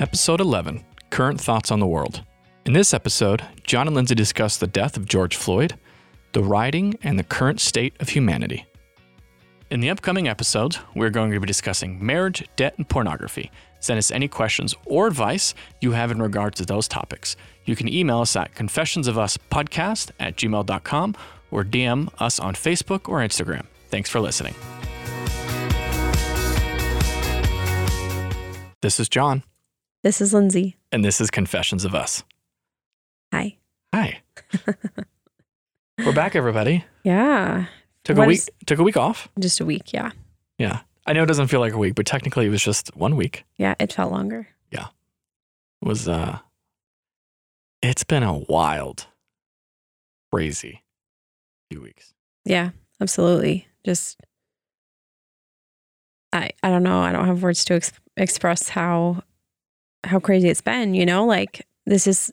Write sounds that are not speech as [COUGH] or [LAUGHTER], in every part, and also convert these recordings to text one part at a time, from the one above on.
Episode 11 Current Thoughts on the World. In this episode, John and Lindsay discuss the death of George Floyd, the rioting, and the current state of humanity. In the upcoming episodes, we're going to be discussing marriage, debt, and pornography. Send us any questions or advice you have in regard to those topics. You can email us at confessionsofuspodcast at gmail.com or DM us on Facebook or Instagram. Thanks for listening. This is John, This is Lindsay. and this is Confessions of Us. Hi. Hi. We're back, everybody. Yeah. Took a week. is- Took a week off. Just a week. Yeah. Yeah, I know it doesn't feel like a week, but technically it was just one week. Yeah. It felt longer. Yeah. It was uh, it's been a wild, crazy few weeks. Yeah. Absolutely. Just, I, I don't know. I don't have words to ex- express how, how crazy it's been. You know, like this is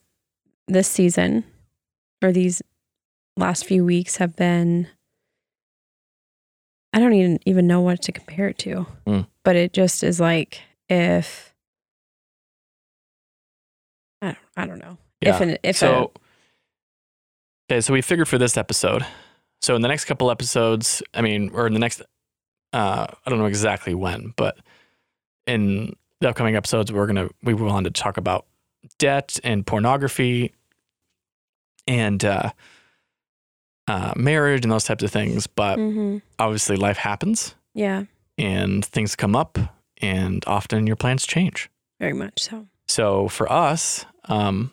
this season or these last few weeks have been, I don't even, even know what to compare it to, Mm. but it just is like if, I don't, I don't know. If an, if so, okay, so we figured for this episode. So in the next couple episodes, I mean, or in the next, uh, I don't know exactly when, but in the upcoming episodes, we're gonna we wanted to talk about debt and pornography, and uh, uh, marriage and those types of things. But Mhm. obviously, life happens yeah, and things come up, and often your plans change. very much so. So for us, um,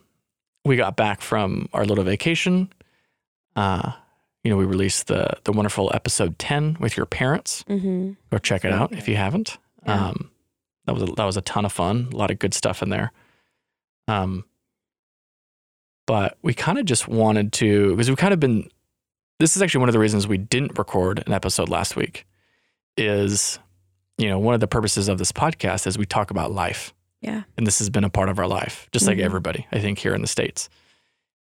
we got back from our little vacation. Uh, you know, we released the the wonderful episode ten with your parents. Mm-hmm. Go check it out if you haven't. Yeah. Um, that was a, that was a ton of fun. A lot of good stuff in there. Um, but we kind of just wanted to because we've kind of been. This is actually one of the reasons we didn't record an episode last week. Is you know one of the purposes of this podcast is we talk about life Yeah. and this has been a part of our life, just like Mhm. everybody, I think, here in the States.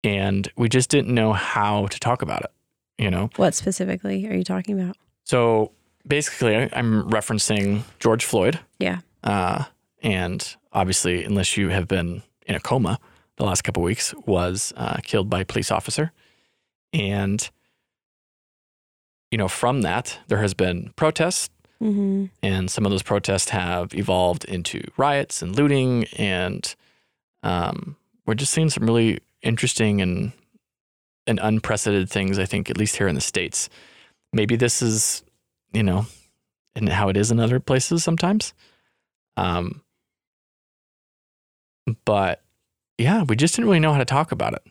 And we just didn't know how to talk about it, you know? What specifically are you talking about? So basically, I'm referencing George Floyd. Yeah. Uh, and obviously, unless you have been in a coma the last couple weeks, was uh, killed by a police officer. And, you know, from that, there has been protests Mm-hmm. and some of those protests have evolved into riots and looting and um, we're just seeing some really interesting and and unprecedented things i think at least here in the states maybe this is you know and how it is in other places sometimes um, but yeah we just didn't really know how to talk about it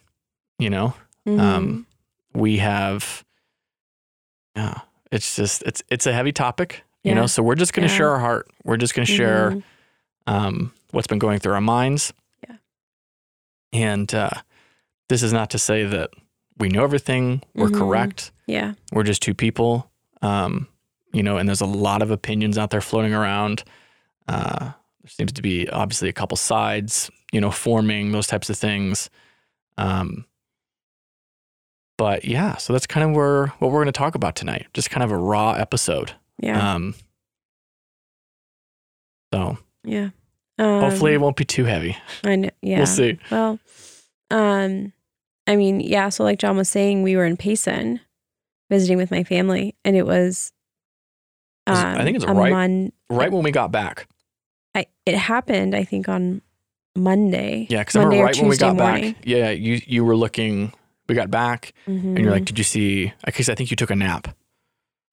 you know Mm-hmm. um, we have yeah it's just it's it's a heavy topic you know so we're just going to Yeah. share our heart we're just going to share Mhm. um, what's been going through our minds Yeah. and uh, this is not to say that we know everything we're Mhm. correct Yeah. we're just two people um, you know and there's a lot of opinions out there floating around uh, there seems to be obviously a couple sides you know forming those types of things um, but yeah so that's kind of where what we're going to talk about tonight just kind of a raw episode Yeah. um, so yeah. hopefully it Um, won't be too heavy I know. Yeah. we'll see Well, um, I mean, yeah. So, like John was saying, we were in Payson visiting with my family, and it was. Um, I think it's right- Mon- right when we got back I, it happened, I think, on Monday. yeah because i remember right when we got morning. back yeah you you were looking we got back and you're Mhm. like did you see i guess i think you took a nap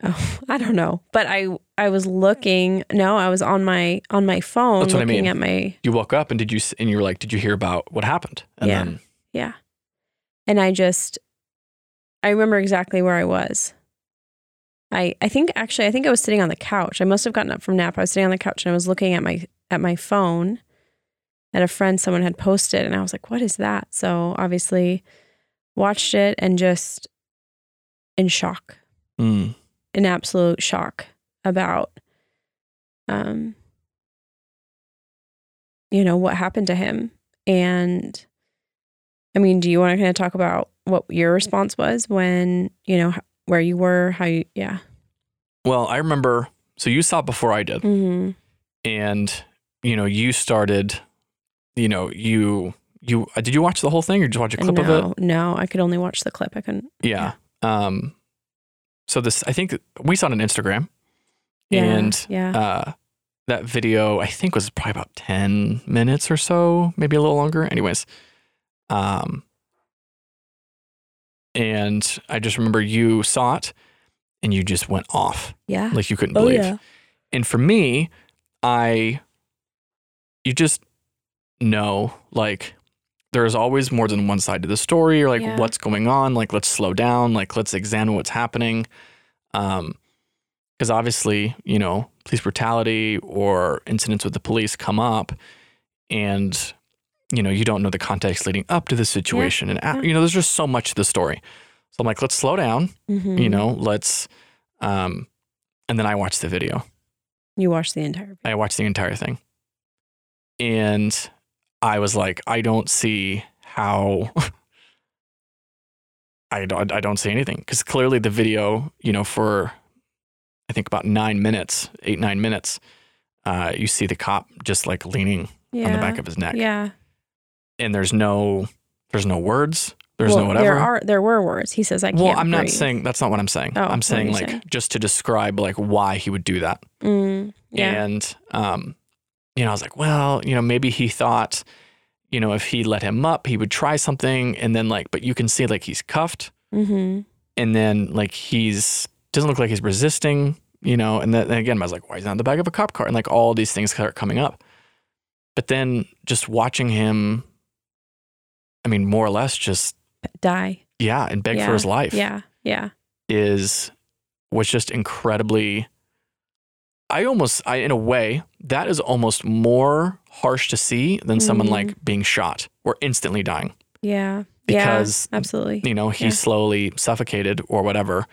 Oh, [LAUGHS] I don't know, but I I was looking. No, I was on my on my phone That's what I looking mean. at my you woke up and did you and you were like did you hear about what happened and Yeah. then yeah, and I just I remember exactly where I was. I I think actually I think I was sitting on the couch. I must have gotten up from nap. I was sitting on the couch and I was looking at my at my phone at a friend someone had posted and I was like, "What is that?" So obviously watched it and just in shock. Mm. in absolute shock about um you know what happened to him and i mean do you want to kind of talk about what your response was when you know where you were how you yeah well i remember so you saw it before i did mm-hmm. and you know you started you know, you you uh, did you watch the whole thing or did you watch a clip no, of it? no, I could only watch the clip. I couldn't. Yeah. Um. So this, I think we saw it on Instagram, Yeah, and yeah, uh, that video I think was probably about ten minutes or so, maybe a little longer. Anyways, um, and I just remember you saw it, and you just went off yeah. like you couldn't oh believe. yeah. And for me, I, you just know like there's always more than one side to the story or like Yeah. what's going on. Like, let's slow down. Like, let's examine what's happening. Um, because obviously, you know, police brutality or incidents with the police come up and, you know, you don't know the context leading up to the situation. And, yeah. you know, there's just so much to the story. So I'm like, let's slow down, Mhm. you know, let's, um, and then I watched the video. you watched the entire. I watched the entire thing. And I was like, I don't see how [LAUGHS] I don't I don't see anything because clearly the video, you know, for I think about nine minutes, eight nine minutes, uh, you see the cop just like leaning Yeah. on the back of his neck, Yeah. And there's no there's no words, there's well, no whatever. There are there were words. He says I can't. well, I'm not saying that's not what I'm saying. Oh, I'm saying like saying? just to describe like why he would do that. Mm, yeah. And um, you know, I was like, well, you know, maybe he thought, you know, if he let him up, he would try something, and then like, but you can see like he's cuffed, mm-hmm. and then like he's doesn't look like he's resisting, you know, and then and again, I was like, why is he in the back of a cop car? And like all these things start coming up, but then just watching him, I mean, more or less just Die. yeah, and beg Yeah. for his life Yeah. Yeah. is was just incredibly I almost I in a way that is almost more harsh to see than someone Mhm. like being shot or instantly dying Yeah. because yeah, absolutely. you know he's Yeah. slowly suffocated or whatever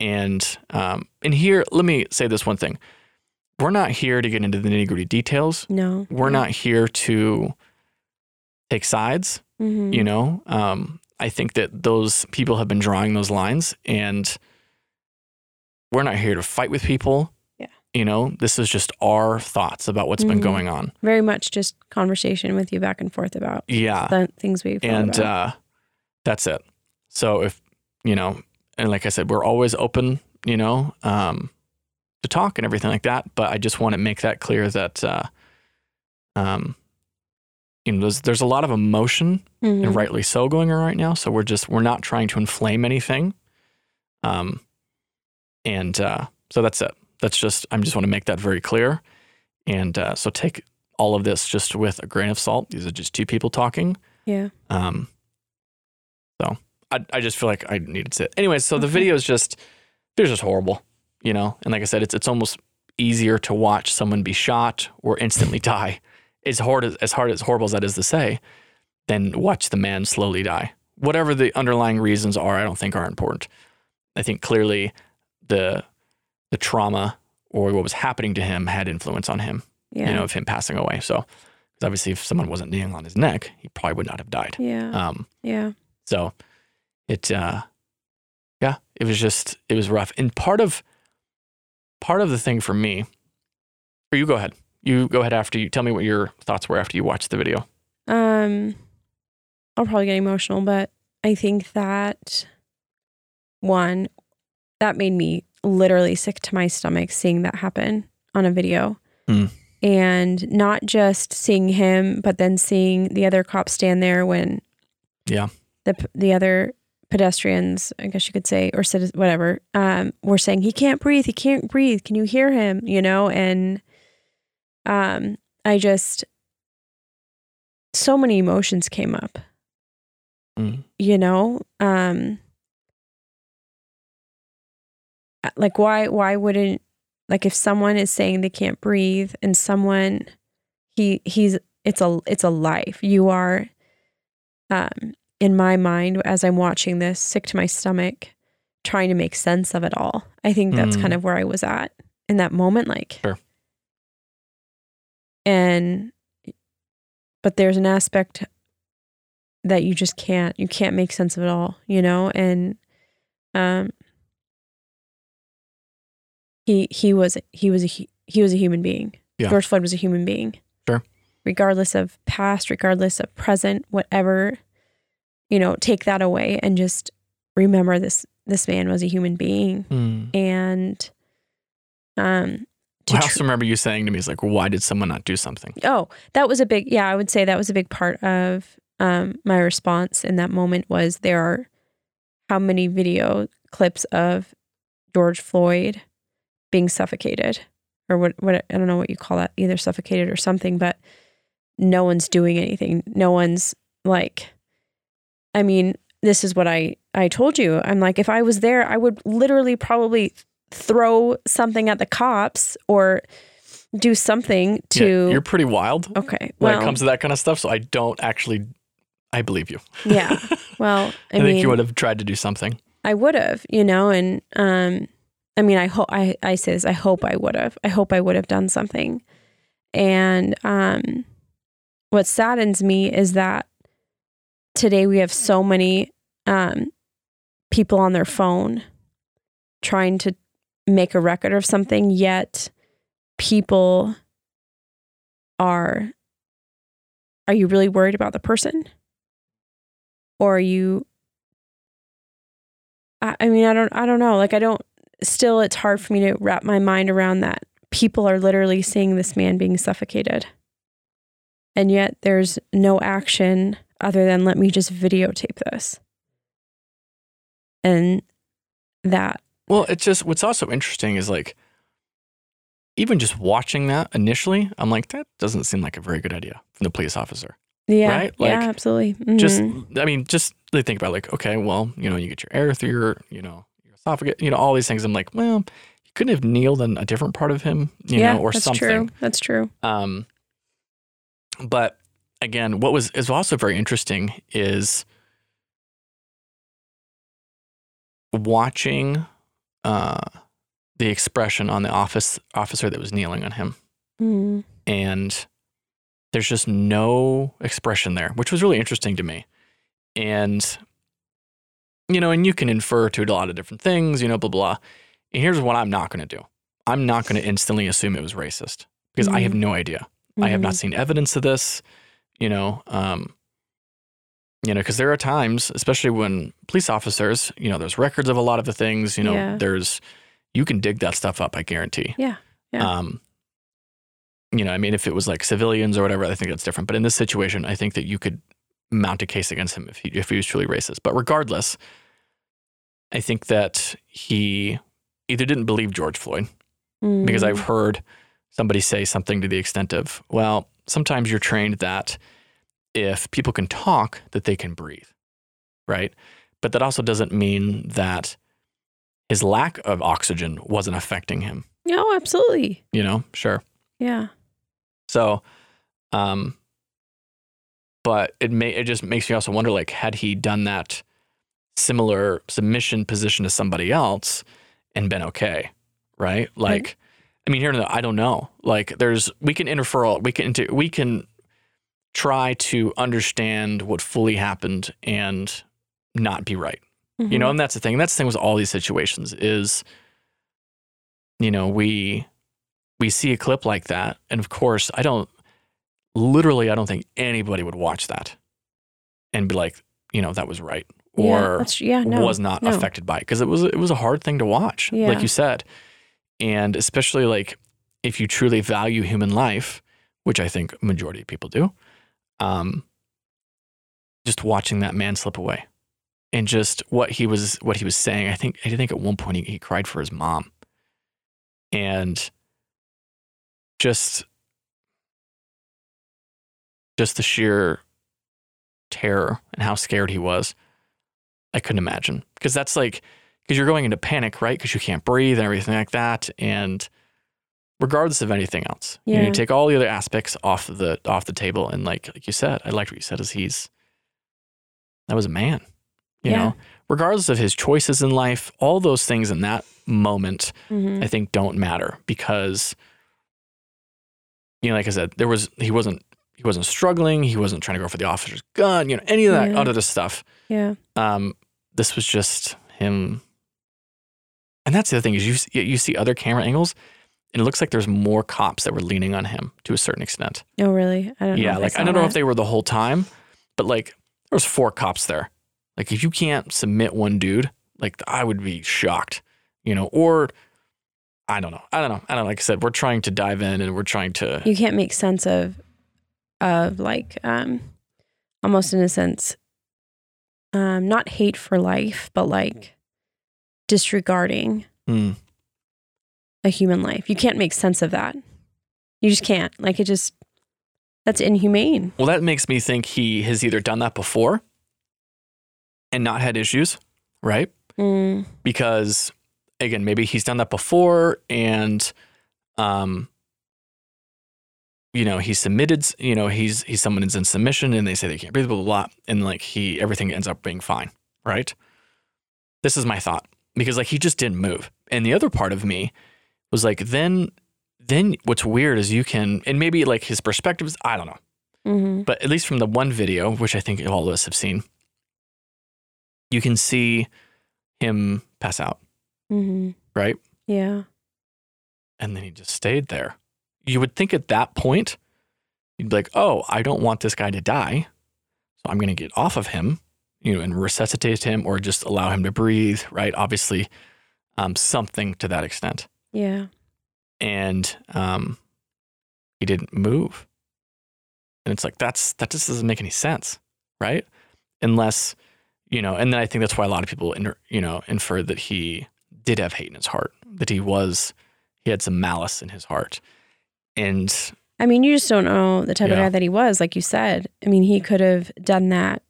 and um and here let me say this one thing we're not here to get into the nitty-gritty details No. we're not here to take sides Mm-hmm. you know um i think that those people have been drawing those lines and we're not here to fight with people Yeah. you know this is just our thoughts about what's been Mhm. going on Very much just conversation with you back and forth about yeah the things we've and about. uh that's it so if you know and like i said we're always open you know um to talk and everything like that but i just want to make that clear that uh um you know there's, there's a lot of emotion Mhm. and rightly so going on right now. So we're just we're not trying to inflame anything. Um, and uh, so that's it. That's just I just want to make that very clear. And uh, so take all of this just with a grain of salt. These are just two people talking. Yeah. Um, so I I just feel like I needed to. Anyways, so the Okay. video is just they're just horrible, you know. And like I said, it's it's almost easier to watch someone be shot or instantly [LAUGHS] die. As hard as as hard as horrible as that is to say, then watch the man slowly die. Whatever the underlying reasons are, I don't think are important. I think clearly the the trauma or what was happening to him had influence on him, Yeah. you know, of him passing away. So obviously if someone wasn't kneeling on his neck, he probably would not have died. yeah. Um, yeah. so it uh yeah, it was just it was rough. And part of part of the thing for me or you go ahead. You go ahead after you tell me what your thoughts were after you watched the video. Um, I'll probably get emotional, but I think that one that made me literally sick to my stomach seeing that happen on a video. Hmm. And not just seeing him, but then seeing the other cops stand there when Yeah. the the other pedestrians, I guess you could say, or citizens, whatever, um, were saying he can't breathe, he can't breathe. Can you hear him? You know, and um, I just so many emotions came up. Mm. You know, um, like why why wouldn't like if someone is saying they can't breathe and someone he he's it's a it's a life you are um in my mind as i'm watching this sick to my stomach trying to make sense of it all i think that's Mm. kind of where i was at in that moment like Sure. And but there's an aspect that you just can't you can't make sense of it all you know and um he he was he was a he was a human being Yeah. george floyd was a human being Sure. regardless of past, regardless of present, whatever, you know, take that away and just remember this this man was a human being Mm. and um to I tr- also remember you saying to me, "It's like, why did someone not do something?" Oh, that was a big yeah, I would say that was a big part of um my response in that moment was there are how many video clips of George Floyd being suffocated or what what I don't know what you call that, either suffocated or something, but no one's doing anything. No one's like I mean, this is what I I told you. I'm like if I was there, I would literally probably throw something at the cops or do something Yeah, to you're pretty wild Okay. when Well, it comes to that kind of stuff. So I don't actually, I believe you. yeah. Well, [LAUGHS] I, I, mean, think you would have tried to do something. I would have, you know, and um, I mean, I hope I I say this. I hope I would have. I hope I would have done something. And um, what saddens me is that today we have so many um people on their phone trying to make a record of something, yet people are. Are you really worried about the person? Or are you I, mean, I don't, I don't know. Like, I don't. Still, it's hard for me to wrap my mind around that. People are literally seeing this man being suffocated, and yet there's no action other than let me just videotape this. And that, Well, it's just what's also interesting is like, even just watching that initially, I'm like, that doesn't seem like a very good idea from the police officer. yeah, Right? yeah, absolutely. Just, Mhm. I mean, just they think about like, okay, well, you know, you get your air through your, you know, your esophagus, you know, all these things. I'm like, well, you couldn't have kneeled on a different part of him, you yeah, know, or something. that's something. true. That's true. Um, but again, what was is also very interesting is watching uh, the expression on the office officer that was kneeling on him, Mm. and there's just no expression there, which was really interesting to me. And you know, and you can infer to a lot of different things, you know, blah blah. And here's what I'm not going to do: I'm not going to instantly assume it was racist because I have no idea. I have not Mhm. seen evidence of this, you know, um, you know, because there are times, especially when police officers, you know, there's records of a lot of the things, you know, Yeah. there's, you can dig that stuff up, I guarantee. Yeah, yeah. Um, you know, I mean, if it was like civilians or whatever, I think that's different. But in this situation, I think that you could mount a case against him if he, if he was truly racist. But regardless, I think that he either didn't believe George Floyd, because Mm. I've heard somebody say something to the extent of, well, sometimes you're trained that if people can talk, that they can breathe, right? But that also doesn't mean that his lack of oxygen wasn't affecting him, Oh, absolutely. you know? Sure. Yeah. So, um, but it may it just makes me also wonder, like, had he done that similar submission position to somebody else and been okay, right? Like, I mean, here I don't know. Like, there's we can infer, all- we can we can try to understand what fully happened and not be right you know Mhm. and that's the thing that's the thing with all these situations is you know we we see a clip like that and of course i don't literally i don't think anybody would watch that and be like you know that was right yeah, or that's, yeah, no, was not no. affected by it because it was it was a hard thing to watch Yeah. like you said and especially like if you truly value human life which i think majority of people do um just watching that man slip away. And just what he was what he was saying. I think i think at one point he, he cried for his mom. And just just the sheer terror and how scared he was i couldn't imagine. Because that's like because you're going into panic right? Because you can't breathe and everything like that. And regardless of anything else you, know, you take all the other aspects off the off the table and like like you said i liked what you said is he's that was a man you Yeah. know regardless of his choices in life all those things in that moment Mhm. I think don't matter because you know, like I said, there was he wasn't he wasn't struggling, he wasn't trying to go for the officer's gun, you know, any of that Yeah. other stuff. Yeah. Um, this was just him, and that's the other thing is you you see other camera angles, and it looks like there's more cops that were leaning on him to a certain extent. Oh, really? I don't know. Yeah, if like I saw don't know if they were the whole time, but like there was four cops there. Like if you can't submit one dude, like I would be shocked, you know, or I don't know. I don't know. I don't know. Like I said, we're trying to dive in and we're trying to you can't make sense of of like um almost in a sense um not hate for life but like disregarding Hmm. A human life you can't make sense of that you just can't like it just that's inhumane Well, that makes me think he has either done that before and not had issues, right? mm, Because again, maybe he's done that before and um you know, he submitted, you know, he's he's someone is in submission and they say they can't breathe, blah, blah, blah. And like he everything ends up being fine, right? This is my thought. Because like he just didn't move. And the other part of me was like, then then what's weird is you can and maybe like his perspectives, I don't know. hmm But at least from the one video, which I think all of us have seen, you can see him pass out, hmm right? yeah And then he just stayed there. You would think at that point, you'd be like, oh, I don't want this guy to die. So I'm going to get off of him, you know, and resuscitate him or just allow him to breathe, right? Obviously, um, something to that extent. Yeah And um, he didn't move. And it's like, that's, that just doesn't make any sense, right? Unless, you know, and then I think that's why a lot of people, inter, you know, infer that he did have hate in his heart, that he was, he had some malice in his heart. And i mean you just don't know the type of guy that he was like you said i mean he could have done that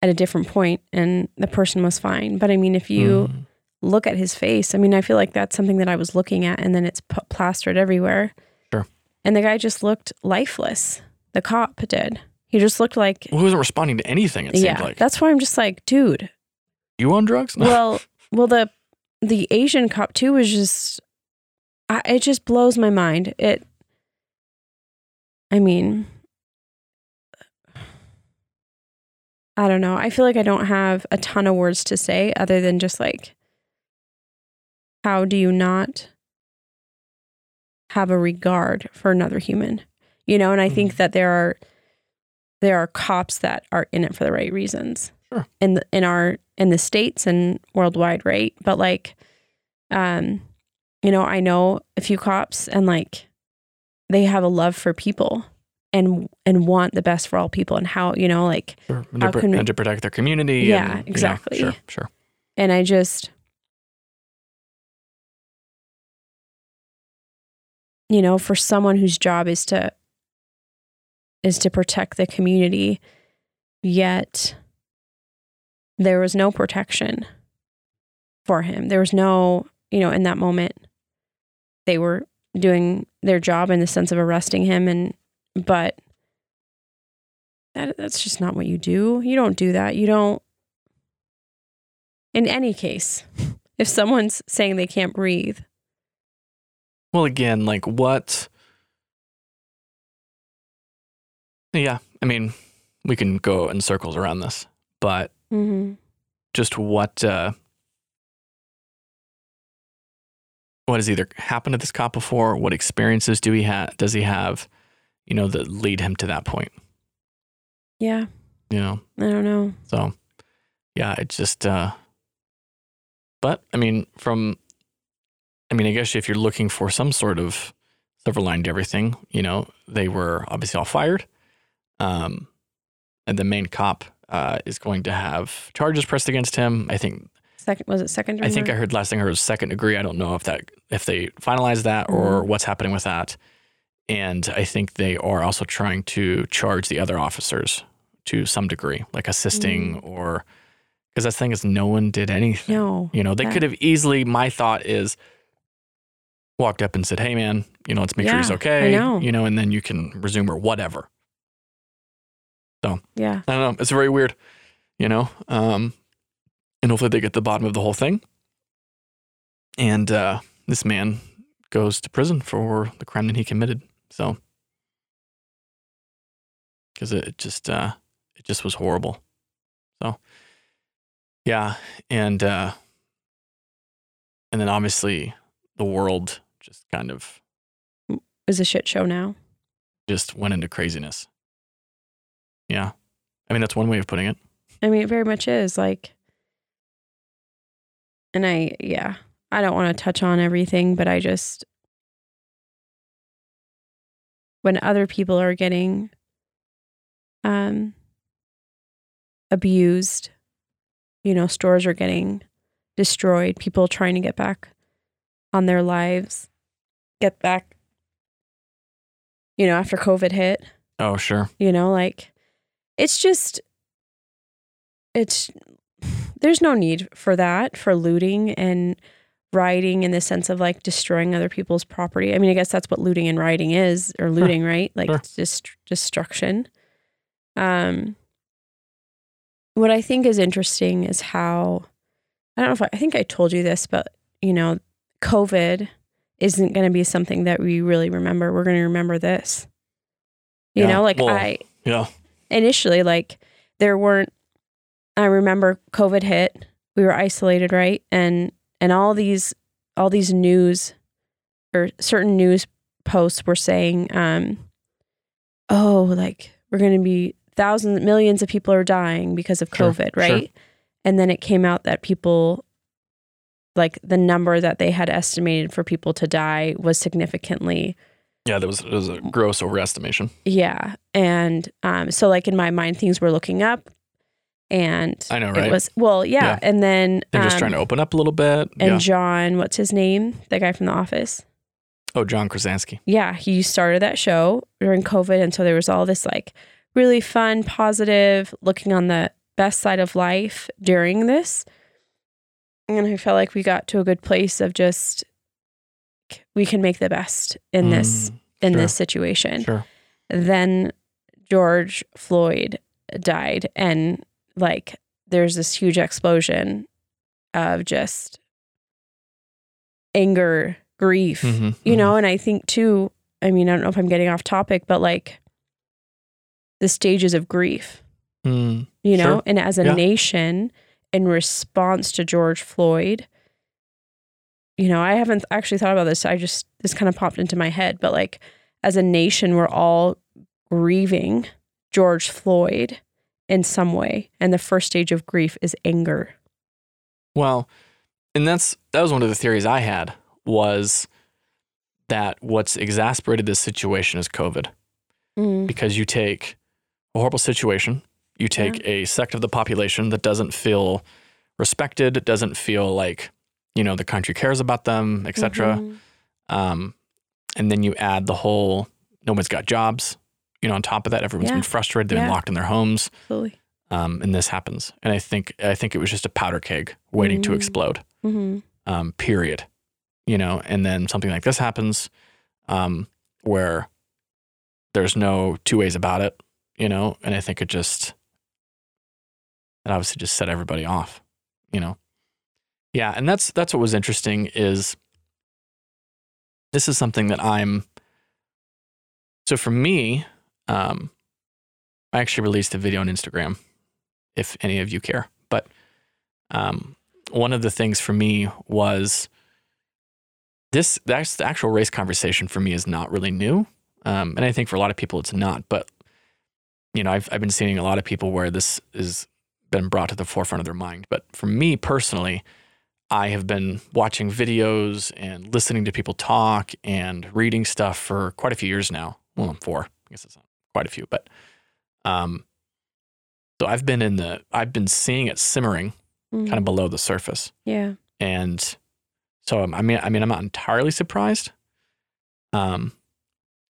at a different point and the person was fine but i mean if you Mm, look at his face. I mean, I feel like that's something that I was looking at, and then it's p- plastered everywhere. Sure. And the guy just looked lifeless. The cop did. He just looked like, well, he wasn't responding to anything, it yeah. seemed like. That's why I'm just like, dude. you on drugs? [LAUGHS] Well, well, the the Asian cop too was just, I, it just blows my mind. It. I mean, I don't know. I feel like I don't have a ton of words to say other than just like, how do you not have a regard for another human? You know, and I think Mhm. that there are there are cops that are in it for the right reasons. Sure. In the, in our in the states and worldwide, right? But like, um, you know, I know a few cops and like they have a love for people and and want the best for all people and how you know like Sure. And, how to, can and to protect their community. Yeah, and, you know, exactly. sure, sure. and I just you know, for someone whose job is to is to protect the community, yet there was no protection for him. There was no, you know, in that moment they were doing their job in the sense of arresting him and but that that's just not what you do. You don't do that. You don't in any case, if someone's saying they can't breathe, Well, again, like what? Yeah, I mean, we can go in circles around this, but mm-hmm. just what uh, what has either happened to this cop before? What experiences do he have? Does he have? You know, that lead him to that point. yeah, You know, I don't know. so yeah, it's just. uh But I mean, from, I mean, I guess if you're looking for some sort of silver line to everything, you know, they were obviously all fired. Um, and the main cop uh, is going to have charges pressed against him. I think Second was it second? I think I heard last thing I heard was second degree. I don't know if that if they finalized that or what's happening with that. And I think they are also trying to charge the other officers to some degree, like assisting or because that thing is no one did anything. no. You know, they could have easily. My thought is walked up and said, "Hey, man, you know, let's make sure he's Yeah, okay." know. You know, and then you can resume or whatever. So yeah, I don't know. It's very weird, you know. Um, and hopefully they get the bottom of the whole thing. And uh, this man goes to prison for the crime that he committed. So, because it just uh, it just was horrible. So, yeah, and uh, and then obviously the world just kind of Is a shit show now. just went into craziness. Yeah. I mean, that's one way of putting it. I mean, it very much is like, and I, yeah, I don't want to touch on everything, but I just, when other people are getting um, abused, you know, stores are getting destroyed, people trying to get back on their lives, get back, you know, after COVID hit. Oh, sure. you know like it's just it's there's no need for that for looting and rioting in the sense of like destroying other people's property. I mean i guess that's what looting and rioting is or looting right? Like Sure. it's just destruction. Um what i think is interesting is how i don't know if I, I think i told you this but you know covid isn't going to be something that we really remember we're going to remember this you Yeah. know like Well, i Yeah. initially like there weren't i remember covid hit we were isolated right and and all these all these news or certain news posts were saying um oh like we're going to be thousands millions of people are dying because of covid sure. right and then it came out that people like the number that they had estimated for people to die was significantly Yeah. That was, it was a gross overestimation. yeah. And um, so like in my mind, things were looking up and I know, right? it was, well, yeah. Yeah. And then, They're just um, trying to open up a little bit. and yeah. John, what's his name? The guy from the office. Oh, John Krasinski. Yeah. He started that show during COVID. And so there was all this like really fun, positive, looking on the best side of life during this. And I felt like we got to a good place of just, we can make the best in this Mm, in sure. this situation. Sure. then George Floyd died and like there's this huge explosion of just anger, grief, Mhm, you mhm. know, and I think too, I mean, I don't know if I'm getting off topic, but like the stages of grief, Mm, you know, Sure. and as a Yeah. nation in response to George Floyd, you know, I haven't actually thought about this. I just, this kind of popped into my head, but like as a nation, we're all grieving George Floyd in some way. And the first stage of grief is anger. Well, and that's that was one of the theories I had was that what's exasperated this situation is COVID mm. because you take a horrible situation, you take a sect of the population that doesn't feel respected, doesn't feel like you know the country cares about them, etc. Mhm. Um, and then you add the whole no one's got jobs. You know, on top of that, everyone's Yeah. been frustrated. They've been locked in their homes, Absolutely. um, and this happens. And I think I think it was just a powder keg waiting to Mm. explode hmm um, period. You know, and then something like this happens um, where there's no two ways about it, you know, and I think it just, it obviously just set everybody off, you know. Yeah, and that's that's what was interesting is this is something that I'm so for me, um, I actually released a video on Instagram, if any of you care. But um, one of the things for me was this that's the actual race conversation for me is not really new. Um, and I think for a lot of people it's not. But you know, I've I've been seeing a lot of people where this has been brought to the forefront of their mind. But for me personally, I have been watching videos and listening to people talk and reading stuff for quite a few years now. Well, I'm four. I guess it's not quite a few, but um, so I've been in the I've been seeing it simmering kind of below the surface, Yeah. and so um, I mean I mean I'm not entirely surprised. Um,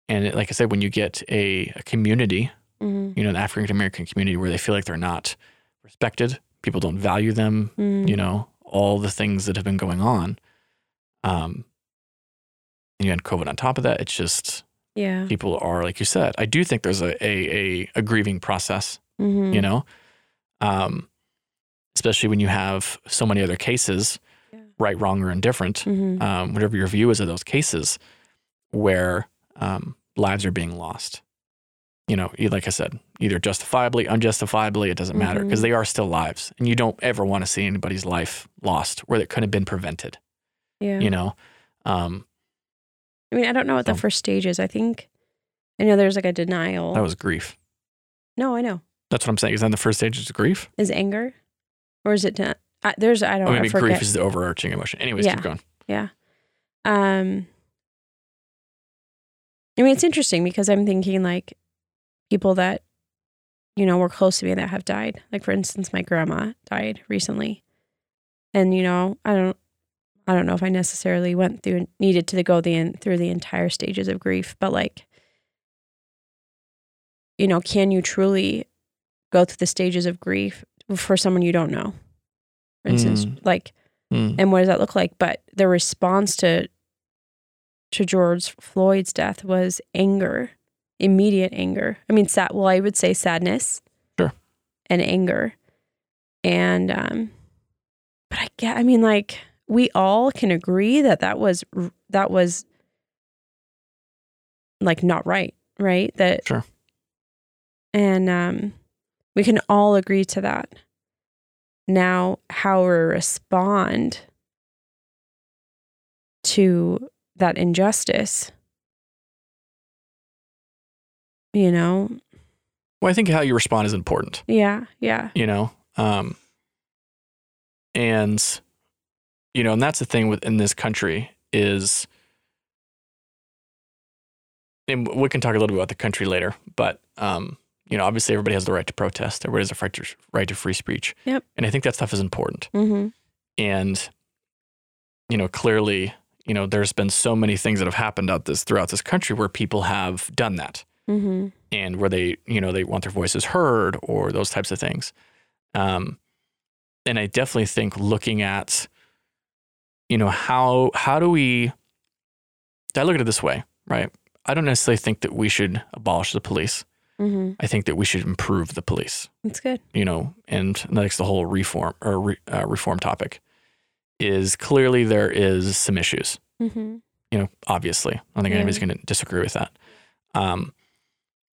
and it, like I said, when you get a, a community, hmm you know, the African American community where they feel like they're not respected, people don't value them, Mm-hmm. you know, all the things that have been going on. Um, and you had COVID on top of that. It's just Yeah. people are, like you said, I do think there's a a, a, a grieving process, hmm you know, um, especially when you have so many other cases, Yeah. right, wrong, or indifferent, hmm um, whatever your view is of those cases, where um, lives are being lost. You know, like I said, either justifiably, unjustifiably, it doesn't matter because Mhm. they are still lives, and you don't ever want to see anybody's life lost where it could have been prevented Yeah. you know um I mean, I don't know what the first stage is. I think I know there's like a denial. That was grief. no, I know. That's what I'm saying. Is that the first stage is grief? Is anger, or is it? Den- I, there's I don't. Or I maybe grief is the overarching emotion. Anyways, Yeah. keep going. Yeah. Um I mean it's interesting because I'm thinking like people that you know were close to me that have died. Like for instance my grandma died recently. And you know, I don't I don't know if I necessarily went through needed to go the through the entire stages of grief, but like you know, can you truly go through the stages of grief for someone you don't know? For instance, Mm. like Mm. and what does that look like but the response to to george floyd's death was anger immediate anger. I mean sad well i would say sadness. Sure. and anger. And um but i get i mean like we all can agree that that was that was like not right right? That Sure. and um we can all agree to that. Now how we respond to that injustice you know Well, I think how you respond is important. yeah yeah You know, um, and you know, and that's the thing with in this country is, and we can talk a little bit about the country later, but um, you know, obviously everybody has the right to protest. Everybody has the right to right to free speech. Yep. And I think that stuff is important. mm-hmm. and you know clearly you know there's been so many things that have happened out this throughout this country where people have done that Mm-hmm. and where they you know they want their voices heard or those types of things um and i definitely think looking at you know how how do we i look at it this way right i don't necessarily think that we should abolish the police Mm-hmm. i think that we should improve the police That's good. you know, and that's the whole reform or re, uh, reform topic. Is clearly there is some issues. Mm-hmm. You know, obviously, I don't think Yeah. anybody's going to disagree with that. Um,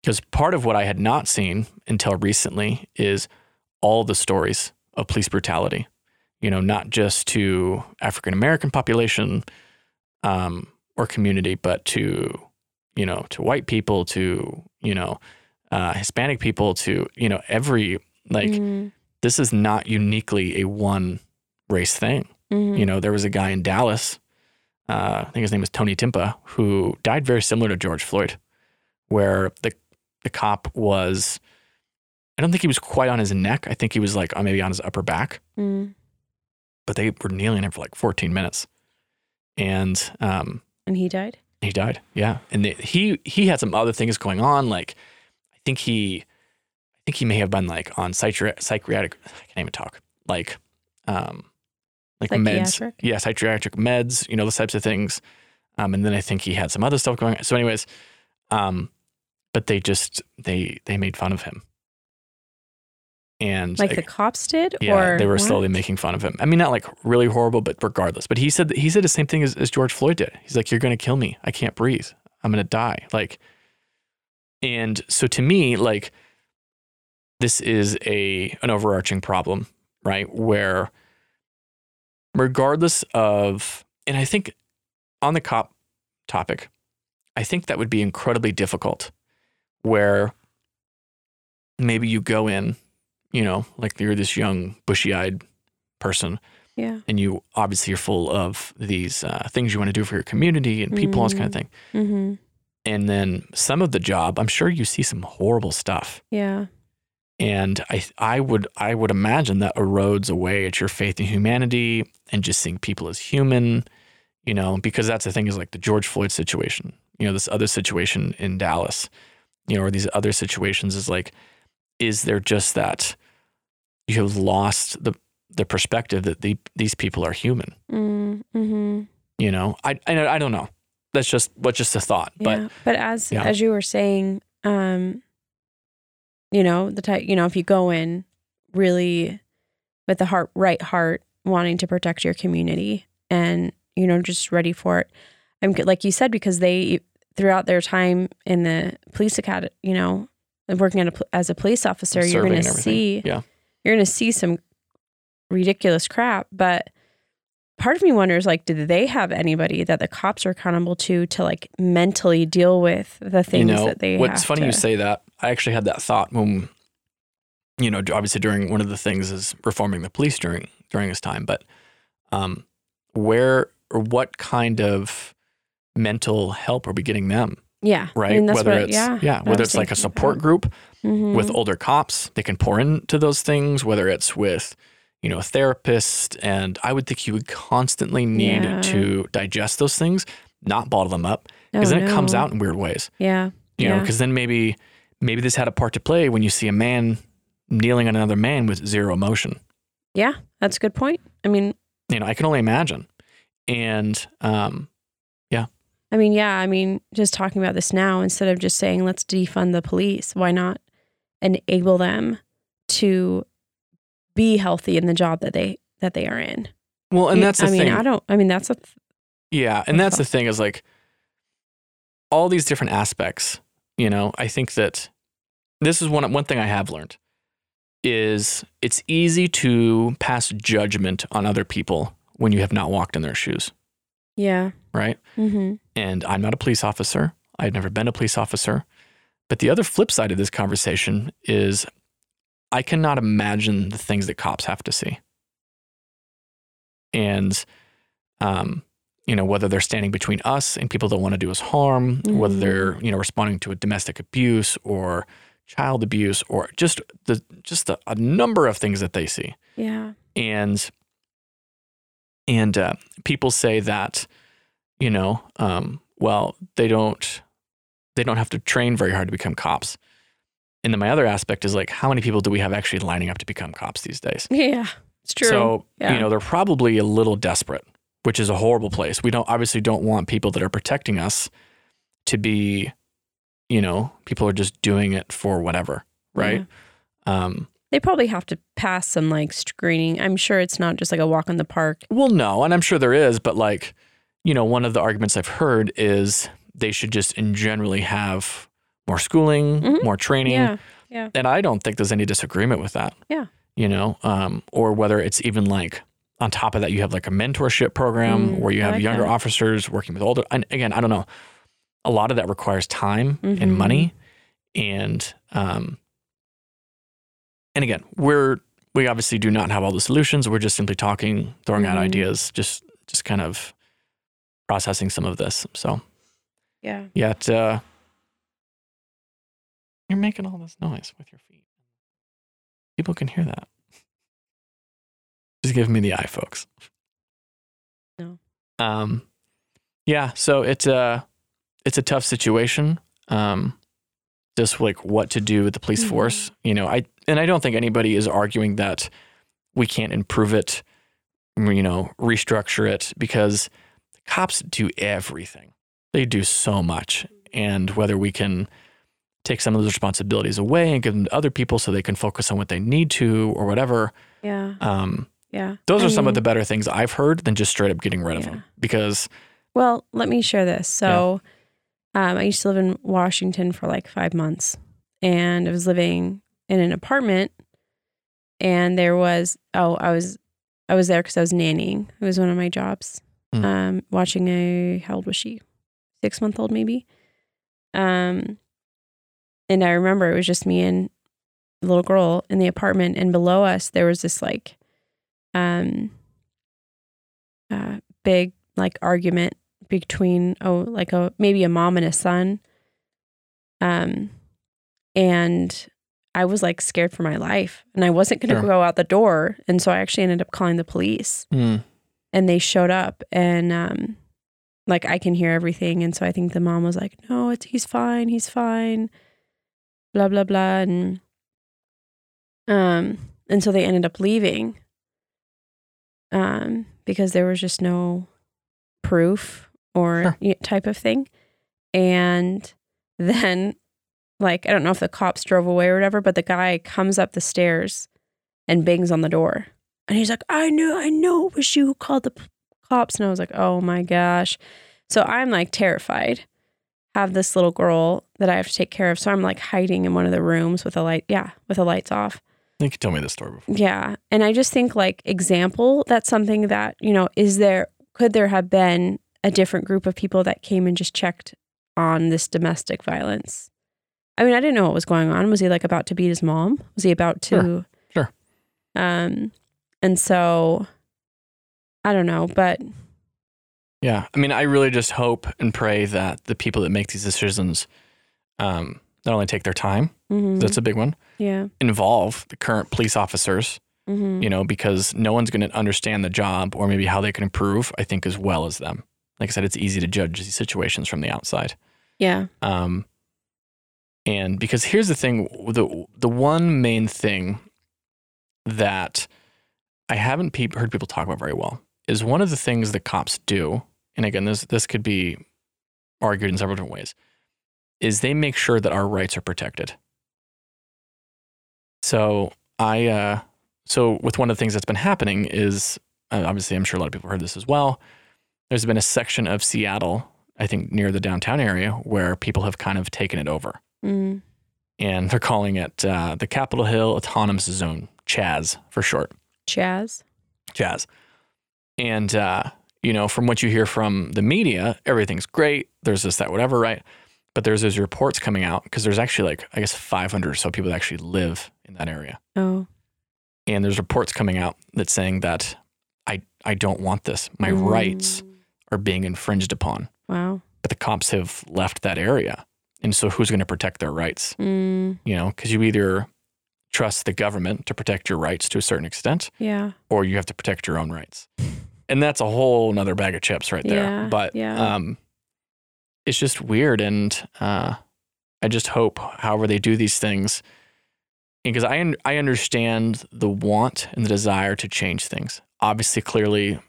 because part of what I had not seen until recently is all the stories of police brutality. You know, not just to African American population um, or community, but to you know to white people, to you know uh, Hispanic people, to you know every like mm-hmm. this is not uniquely a one race thing. Mm-hmm. You know, there was a guy in Dallas, uh, I think his name was Tony Timpa, who died very similar to George Floyd, where the the cop was, I don't think he was quite on his neck. I think he was like on maybe on his upper back, mm but they were kneeling him for like 14 minutes, and um, And he died. he died. Yeah, and they, he he had some other things going on. Like I think he, I think he may have been like on psychiatric. psychiatric I can't even talk. Like, um, like meds. Yeah, psychiatric meds. You know those types of things. Um, and then I think he had some other stuff going. on. So, anyways, um, but they just they they made fun of him. And Like I- the cops did? yeah, or they were what? slowly making fun of him. I mean, not like really horrible, but regardless. But he said he said the same thing as, as George Floyd did. He's like, "You're going to kill me. I can't breathe. I'm going to die." Like, and so to me, like, this is a an overarching problem, right? Where, regardless of, and I think on the cop topic, I think that would be incredibly difficult. Where maybe you go in you know, like you're this young, bushy eyed person Yeah. and you obviously are full of these uh, things you want to do for your community and people, all this kind of thing. Mm-hmm. And then some of the job, I'm sure you see some horrible stuff. Yeah. And I, I would, I would imagine that erodes away at your faith in humanity and just seeing people as human, you know, because that's the thing is like the George Floyd situation, you know, this other situation in Dallas, you know, or these other situations is like, is there just that you have lost the the perspective that the, these people are human? Mm-hmm. You know, I, I I don't know. That's just what's just a thought, but yeah. But as Yeah. as you were saying, um, you know, the type you know, if you go in really with the heart right heart, wanting to protect your community and, you know, just ready for it. I'm good like you said, because they throughout their time in the police academy, you know, working at a, as a police officer, you're gonna see Yeah. you're gonna see some ridiculous crap, but part of me wonders like did they have anybody that the cops are accountable to to like mentally deal with the things you know, that they what's funny to, you say that. I actually had that thought when, you know, obviously during one of the things is reforming the police during during this time, but um, where or what kind of mental help are we getting them? yeah Right, I mean, whether what, it's yeah, yeah, whether it's like a support group Mhm. with older cops, they can pour into those things. Whether it's with you know a therapist, and I would think you would constantly need Yeah. to digest those things, not bottle them up, because Oh, then it comes out in weird ways. yeah you know because then maybe maybe this had a part to play when you see a man kneeling on another man with zero emotion yeah that's a good point i mean you know i can only imagine and um I mean, yeah, I mean, just talking about this now instead of just saying let's defund the police, why not enable them to be healthy in the job that they that they are in? well and that's the I mean, thing I don't I mean, that's a th- yeah and that's the thing is like all these different aspects you know i think that this is one one thing i have learned is it's easy to pass judgment on other people when you have not walked in their shoes yeah. right Mhm. And I'm not a police officer. I've never been a police officer. But the other flip side of this conversation is I cannot imagine the things that cops have to see. And, um, you know, whether they're standing between us and people that want to do us harm, whether Mhm. they're, you know, responding to a domestic abuse or child abuse or just the just a, a number of things that they see Yeah. and and uh, people say that you know um, well they don't they don't have to train very hard to become cops and then my other aspect is like how many people do we have actually lining up to become cops these days [LAUGHS] Yeah. It's true. so Yeah. you know they're probably a little desperate which is a horrible place we don't obviously don't want people that are protecting us to be you know people are just doing it for whatever right um, they probably have to pass some like screening. I'm sure it's not just like a walk in the park. Well, no, and I'm sure there is, but like, you know, one of the arguments I've heard is they should just in generally have more schooling, Mhm. more training. Yeah. Yeah. And I don't think there's any disagreement with that. Yeah. You know, um, or whether it's even like on top of that, you have like a mentorship program Mm, where you have like younger that. officers working with older. And again, I don't know. A lot of that requires time Mhm. and money. And, um, and again, we're, we obviously do not have all the solutions. We're just simply talking, throwing out Mhm. ideas, just, just kind of processing some of this. So, Yeah. yet, uh, you're making all this noise with your feet. People can hear that. [LAUGHS] Just give me the eye, folks. No. Um, yeah. So it's a it's a tough situation. Um, just like what to do with the police Mhm. force. You know, I and I don't think anybody is arguing that we can't improve it. You know, restructure it because cops do everything. They do so much, and whether we can take some of those responsibilities away and give them to other people so they can focus on what they need to or whatever. Yeah. Um, Yeah. those I are some of the better things I've heard than just straight up getting rid of them because Well, let me share this. So, um, I used to live in Washington for like five months, and I was living in an apartment. And there was oh, I was I was there because I was nannying. It was one of my jobs. Mm. Um, watching a how old was she? Six month old maybe. Um, and I remember it was just me and the little girl in the apartment, and below us there was this like, um, uh, big like argument between oh like a maybe a mom and a son um and i was like scared for my life and i wasn't going to Sure. go out the door and so i actually ended up calling the police Mm, and they showed up and um like i can hear everything. And so i think the mom was like no it's he's fine he's fine blah blah blah. And um and so they ended up leaving um because there was just no proof or y- type of thing. And then like i don't know if the cops drove away or whatever but the guy comes up the stairs and bangs on the door and he's like i knew i know it was you who called the p- cops and i was like oh my gosh so i'm like terrified have this little girl that i have to take care of so i'm like hiding in one of the rooms with a light yeah with the lights off I think you told me this story before. Yeah. And I just think like example, that's something that, you know, is there could there have been a different group of people that came and just checked on this domestic violence? I mean, I didn't know what was going on. Was he like about to beat his mom? Was he about to Sure. Sure. Um and so I don't know, but Yeah. I mean, I really just hope and pray that the people that make these decisions um, not only take their time, mhm, that's a big one, yeah. involve the current police officers, mhm, you know, because no one's going to understand the job or maybe how they can improve, I think, as well as them. Like I said, it's easy to judge these situations from the outside. Yeah. Um, and because here's the thing, the the one main thing that I haven't peop heard people talk about very well is one of the things that cops do, and again, this this could be argued in several different ways, is they make sure that our rights are protected. So I, uh, so with one of the things that's been happening is uh, obviously I'm sure a lot of people heard this as well. There's been a section of Seattle, I think near the downtown area, where people have kind of taken it over Mm, and they're calling it uh, the Capitol Hill Autonomous Zone, CHAZ for short, Chaz. CHAZ. And, uh, you know, from what you hear from the media, everything's great. There's this, that, whatever, right? But there's those reports coming out because there's actually like, I guess, 500 or so people that actually live in that area. Oh. And there's reports coming out that's saying that I, I don't want this. My rights Mm, are being infringed upon. Wow. But the cops have left that area. And so who's going to protect their rights? Mm, you know, because you either trust the government to protect your rights to a certain extent, yeah. or you have to protect your own rights. And that's a whole nother bag of chips right there. Yeah, but yeah. um, it's just weird. And uh, I just hope, however they do these things, because I, un- I understand the want and the desire to change things. Obviously, clearly,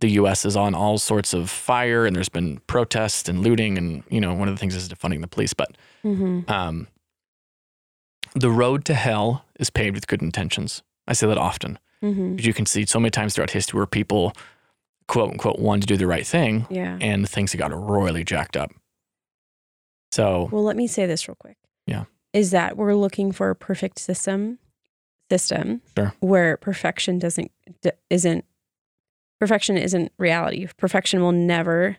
the U.S. is on all sorts of fire, and there's been protests and looting, and you know, one of the things is defunding the police. But hmm um, the road to hell is paved with good intentions. I say that often. hmm Because you can see so many times throughout history where people, quote unquote, wanted to do the right thing Yeah. and things got royally jacked up. So, Well, let me say this real quick. Yeah. Is that we're looking for a perfect system system Sure. where perfection doesn't isn't perfection isn't reality. Perfection will never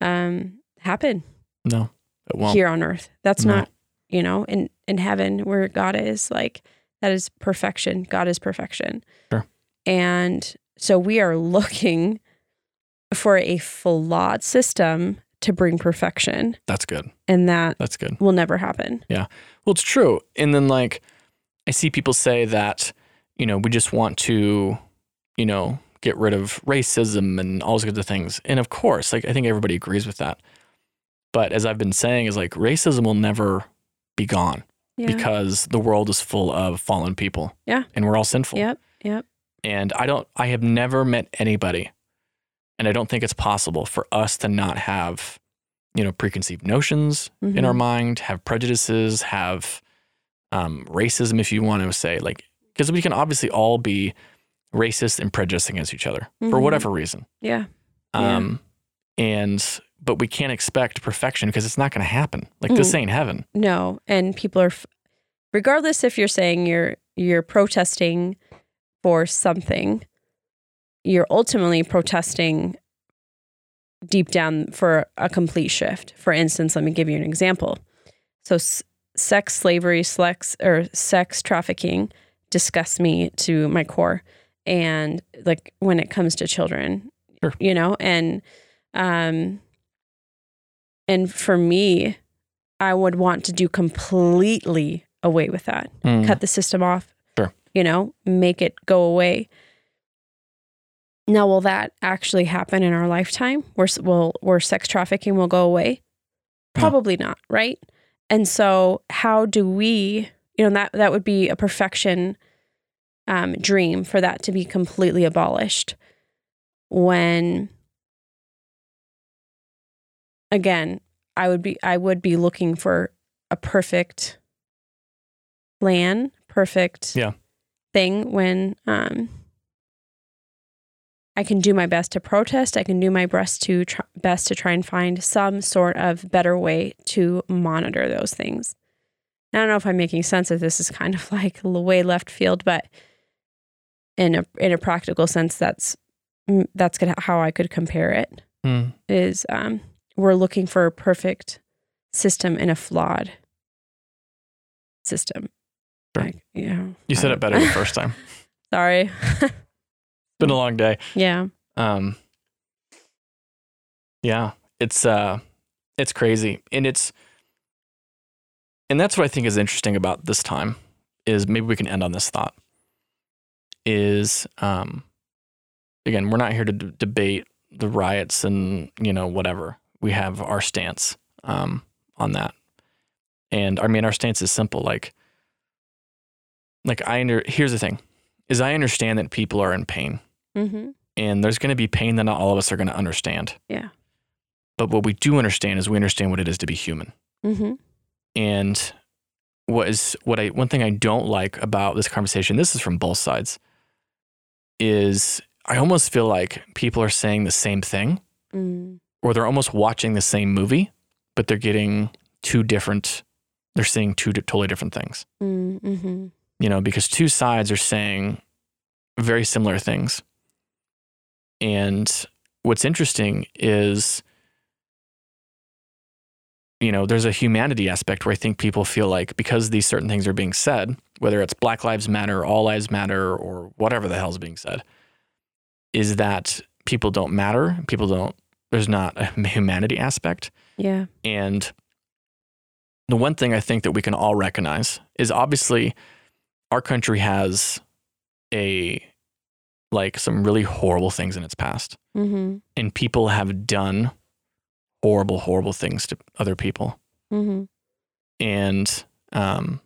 um happen no, it won't. here on earth. That's No. not, you know, in in heaven where God is like that is perfection. God is perfection. Sure. And so we are looking for a flawed system to bring perfection That's good. and that That's good. will never happen. Yeah. Well, it's true. And then, like, I see people say that, you know, we just want to, you know, get rid of racism and all those kinds of things. And of course, like, I think everybody agrees with that. But as I've been saying, is like racism will never be gone Yeah. because the world is full of fallen people. Yeah. And we're all sinful. Yep. Yep. And I don't, I have never met anybody, and I don't think it's possible for us to not have, you know, preconceived notions in our Mhm. mind, have prejudices, have um, racism, if you want to say, like, because we can obviously all be racist and prejudiced against each other for Mhm. whatever reason. Yeah. Yeah. Um, and, but we can't expect perfection because it's not going to happen. Like, this Mm. ain't heaven. No. And people are, f- regardless if you're saying you're you're protesting for something, you're ultimately protesting deep down for a complete shift. For instance, let me give you an example. So, s- sex slavery, sex or sex trafficking disgusts me to my core, and like when it comes to children, Sure. you know, and um, and for me, I would want to do completely away with that. Mm. Cut the system off. Sure. You know, make it go away. Now, will that actually happen in our lifetime? Where will where sex trafficking will go away? Probably not, right? And so, how do we? You know, that that would be a perfection um, dream for that to be completely abolished. When again, I would be I would be looking for a perfect plan, perfect Yeah. thing when um I can do my best to protest. I can do my best to tr- best to try and find some sort of better way to monitor those things. I don't know if I'm making sense if this is kind of [LAUGHS] like way left field, but in a in a practical sense, that's mm, that's how I could compare it. Hmm. Is um, we're looking for a perfect system in a flawed system. Sure. Like, yeah, You said it better the first time. [LAUGHS] Sorry. [LAUGHS] Been a long day. yeah. Um, yeah, it's uh, it's crazy, and it's, and that's what I think is interesting about this time is maybe we can end on this thought. Is um, again, we're not here to d- debate the riots and you know whatever. We have our stance um on that, and I mean our stance is simple. Like, like I under here's the thing, is I understand that people are in pain Mm-hmm. and there's going to be pain that not all of us are going to understand. Yeah. But what we do understand is we understand what it is to be human. Mm-hmm. And what is what I one thing I don't like about this conversation, this is from both sides, is I almost feel like people are saying the same thing Mm. Or they're almost watching the same movie, but they're getting two different they're seeing two totally different things. Mm-hmm. You know, because two sides are saying very similar things. And what's interesting is, you know, there's a humanity aspect where I think people feel like because these certain things are being said, whether it's Black Lives Matter, All Lives Matter, or whatever the hell is being said, is that people don't matter. People don't, there's not a [LAUGHS] humanity aspect. Yeah. And the one thing I think that we can all recognize is obviously our country has a like some really horrible things in its past. Mm-hmm. And people have done horrible, horrible things to other people. Mm-hmm. And um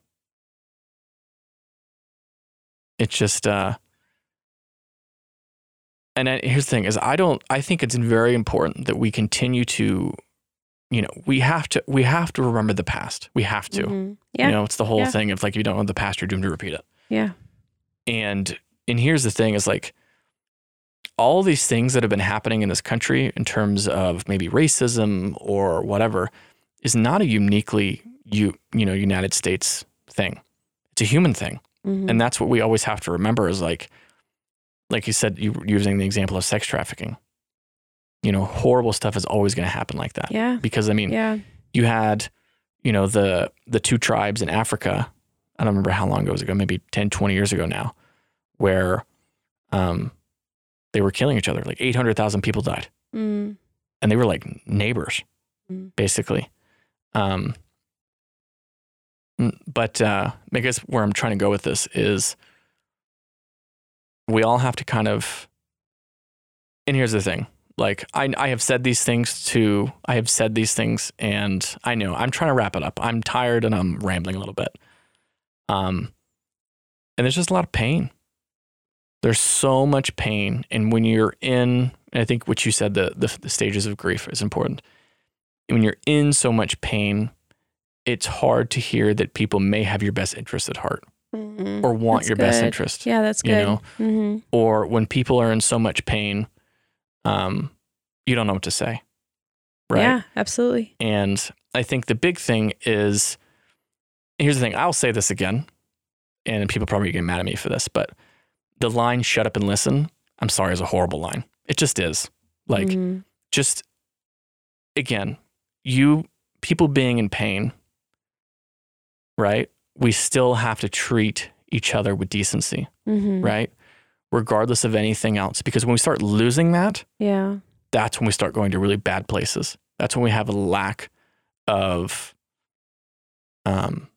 it's just uh and I, here's the thing is I don't I think it's very important that we continue to you know, we have to we have to remember the past. We have to. Mhm. Yeah. You know, it's the whole Yeah. thing of like if you don't know the past, you're doomed to repeat it. Yeah. And and here's the thing is like all these things that have been happening in this country in terms of maybe racism or whatever is not a uniquely you you know United States thing. It's a human thing. Mhm. And that's what we always have to remember is like like you said you using the example of sex trafficking. You know, horrible stuff is always going to happen like that. yeah. Because I mean, Yeah. you had, you know, the the two tribes in Africa. I don't remember how long ago it was ago, maybe 10, 20 years ago now, where um, they were killing each other. Like 800,000 people died. Mm. And they were like neighbors, Mm. basically. Um, but uh, I guess where I'm trying to go with this is we all have to kind of, and here's the thing like I, I have said these things to i have said these things and i know i'm trying to wrap it up. I'm tired and i'm rambling a little bit. Um and there's just a lot of pain. There's so much pain. And when you're in i think what you said the, the the stages of grief is important. When you're in so much pain it's hard to hear that people may have your best interest at heart Mhm. or want That's your best interest Yeah, that's good. you good. know? hmm or when people are in so much pain um you don't know what to say right Yeah, absolutely. And I think the big thing is here's the thing I'll say this again, and people probably get mad at me for this, but the line shut up and listen, I'm sorry, is a horrible line. It just is. Like, Mhm. just again, you people being in pain, right? We still have to treat each other with decency, Mhm. right? Regardless of anything else. Because when we start losing that, Yeah. that's when we start going to really bad places. That's when we have a lack of um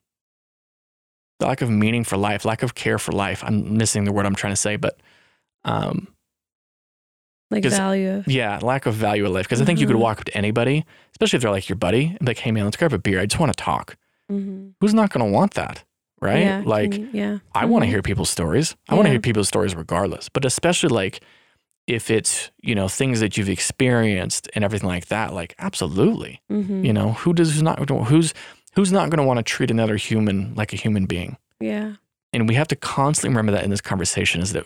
lack of meaning for life, lack of care for life. I'm missing the word I'm trying to say, but um Like value of. yeah, lack of value of life. Because I think you could Mhm. walk up to anybody, especially if they're like your buddy, and be like, hey man, let's grab a beer. I just want to talk. Mhm. Who's not gonna want that? Right? Yeah, like you- yeah. I want to hear people's stories. I want to hear people's stories regardless, but especially like if it's, you know, things that you've experienced and everything like that, like absolutely. Mhm. You know, who does who's not who's who's not going to want to treat another human like a human being? Yeah. And we have to constantly remember that in this conversation is that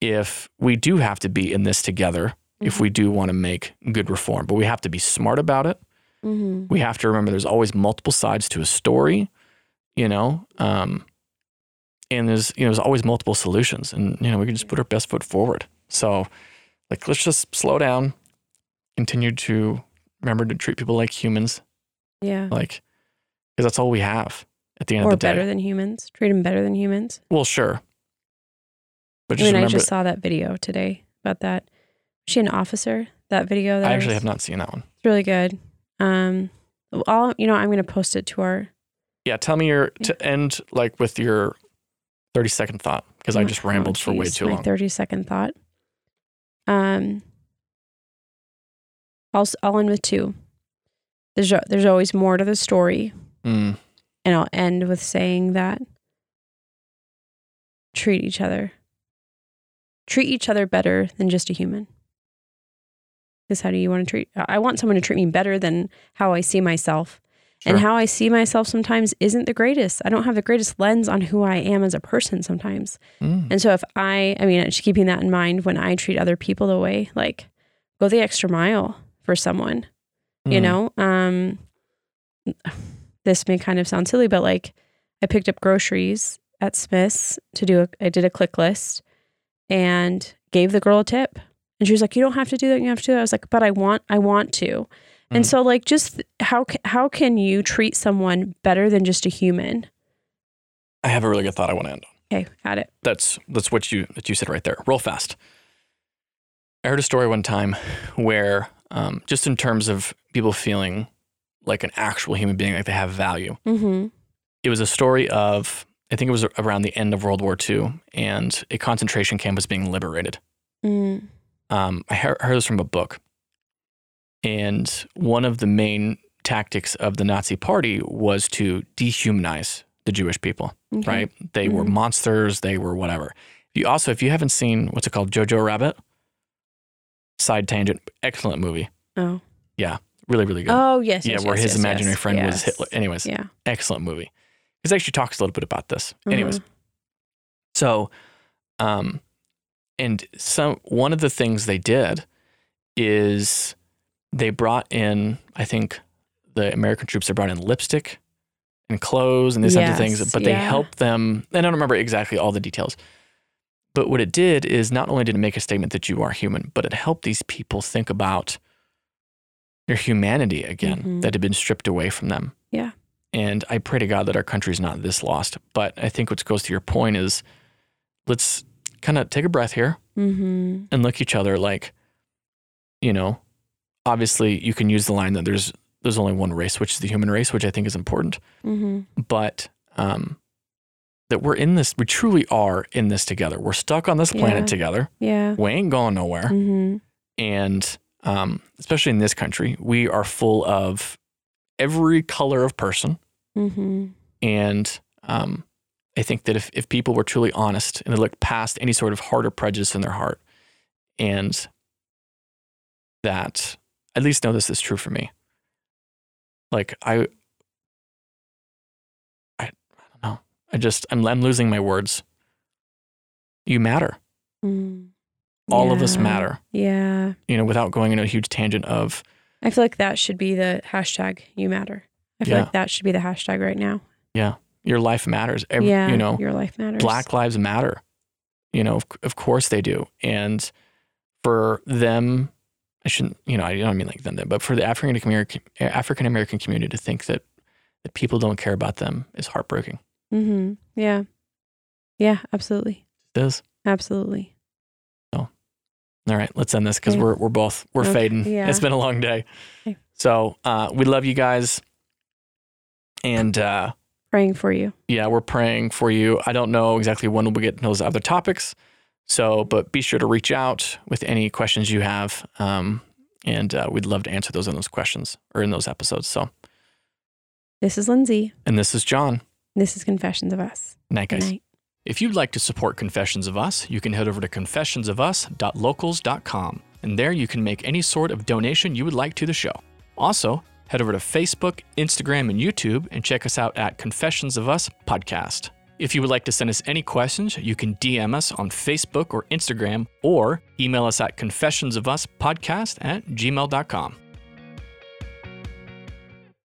if we do have to be in this together, if we do want to make good reform, but we have to be smart about it. Mhm. We have to remember there's always multiple sides to a story. you know, um, and there's you know there's always multiple solutions, and you know we can just put our best foot forward. So, like, let's just slow down, continue to remember to treat people like humans, Yeah. like because that's all we have at the end Or of the day. Or better than humans. Treat them better than humans. well, sure, but I just mean, I just saw that video today about that. Was she an officer? That video. That I actually was- have not seen that one. It's really good. Um, I'll you know I'm gonna post it to our. Yeah, tell me your to end like with your thirty second thought because I Oh, just rambled for way too my long. Thirty second thought. Um. I'll I'll end with two. There's there's always more to the story, Mm, and I'll end with saying that treat each other. Treat each other better than just a human. Because how do you want to treat? I want someone to treat me better than how I see myself. And how I see myself sometimes isn't the greatest. I don't have the greatest lens on who I am as a person sometimes. Mm, And so if I, I mean, just keeping that in mind when I treat other people the way, like go the extra mile for someone, you mm, know? Um, this may kind of sound silly, but like I picked up groceries at Smith's to do a, I did a click list and gave the girl a tip. And she was like, you don't have to do that. You have to do that. I was like, but I want, I want to. And Mm. so like, just how, how can you treat someone better than just a human? I have a really good thought I want to end on. Okay. Got it. That's that's what you that you said right there. Roll fast. I heard a story one time where um, just in terms of people feeling like an actual human being, like they have value. Mm-hmm. It was a story of I think it was around the end of World War II, and a concentration camp was being liberated. Mm. Um, I heard, heard this from a book. And one of the main tactics of the Nazi party was to dehumanize the Jewish people, Okay. right? They were Mhm. monsters, they were whatever. You also, if you haven't seen what's it called, Jojo Rabbit, side tangent, excellent movie. Oh. Yeah, really, really good. Oh yes. yeah, yes, where yes, his yes, imaginary friend was. Hitler. Anyways, Yeah. excellent movie. It actually talks a little bit about this. Uh-huh. Anyways, so, um, and some one of the things they did is they brought in, I think, the American troops. They brought in lipstick and clothes and these kinds of things, but they yeah. helped them. I don't remember exactly all the details, but what it did is not only did it make a statement that you are human, but it helped these people think about their humanity again Mhm. that had been stripped away from them. Yeah. And I pray to God that our country's not this lost. But I think what goes to your point is let's kind of take a breath here Mm-hmm. and look each other like, you know, obviously you can use the line that there's there's only one race, which is the human race, which I think is important. Mm-hmm. But um, that we're in this, we truly are in this together. We're stuck on this planet Yeah. together. Yeah. We ain't going nowhere. Mm-hmm. And um, especially in this country, we are full of every color of person. Mm-hmm. And um, I think that if, if people were truly honest and they looked past any sort of heart or prejudice in their heart, and that at least know this is true for me. Like I, I, I don't know. I just I'm, I'm losing my words. You matter. Mm. All of us matter. Yeah. You know, without going into a huge tangent of I feel like that should be the hashtag you matter. I feel Yeah. like that should be the hashtag right now. Your life matters. Every, yeah. you know, your life matters. Black lives matter. You know, of, of course they do. And for them, I shouldn't, you know, I don't mean like them, but for the African American African American community to think that that people don't care about them is heartbreaking. Mm-hmm. Yeah. Yeah. Absolutely. It is. Absolutely. So, all right, let's end this because Okay. we're we're both we're Okay, fading. yeah. It's been a long day. Okay. So uh, we love you guys, and uh, Praying for you. yeah, we're praying for you. I don't know exactly when we'll get to those other topics. So, but be sure to reach out with any questions you have. Um, and uh, we'd love to answer those in those questions or in those episodes. So, This is Lindsay. and this is John. This is Confessions of Us. Night, guys. night. If you'd like to support Confessions of Us, you can head over to confessionsofus.locals.com. And there you can make any sort of donation you would like to the show. Also, head over to Facebook, Instagram, and YouTube and check us out at Confessions of Us Podcast. If you would like to send us any questions, you can DM us on Facebook or Instagram or email us at confessionsofus podcast at gmail.com.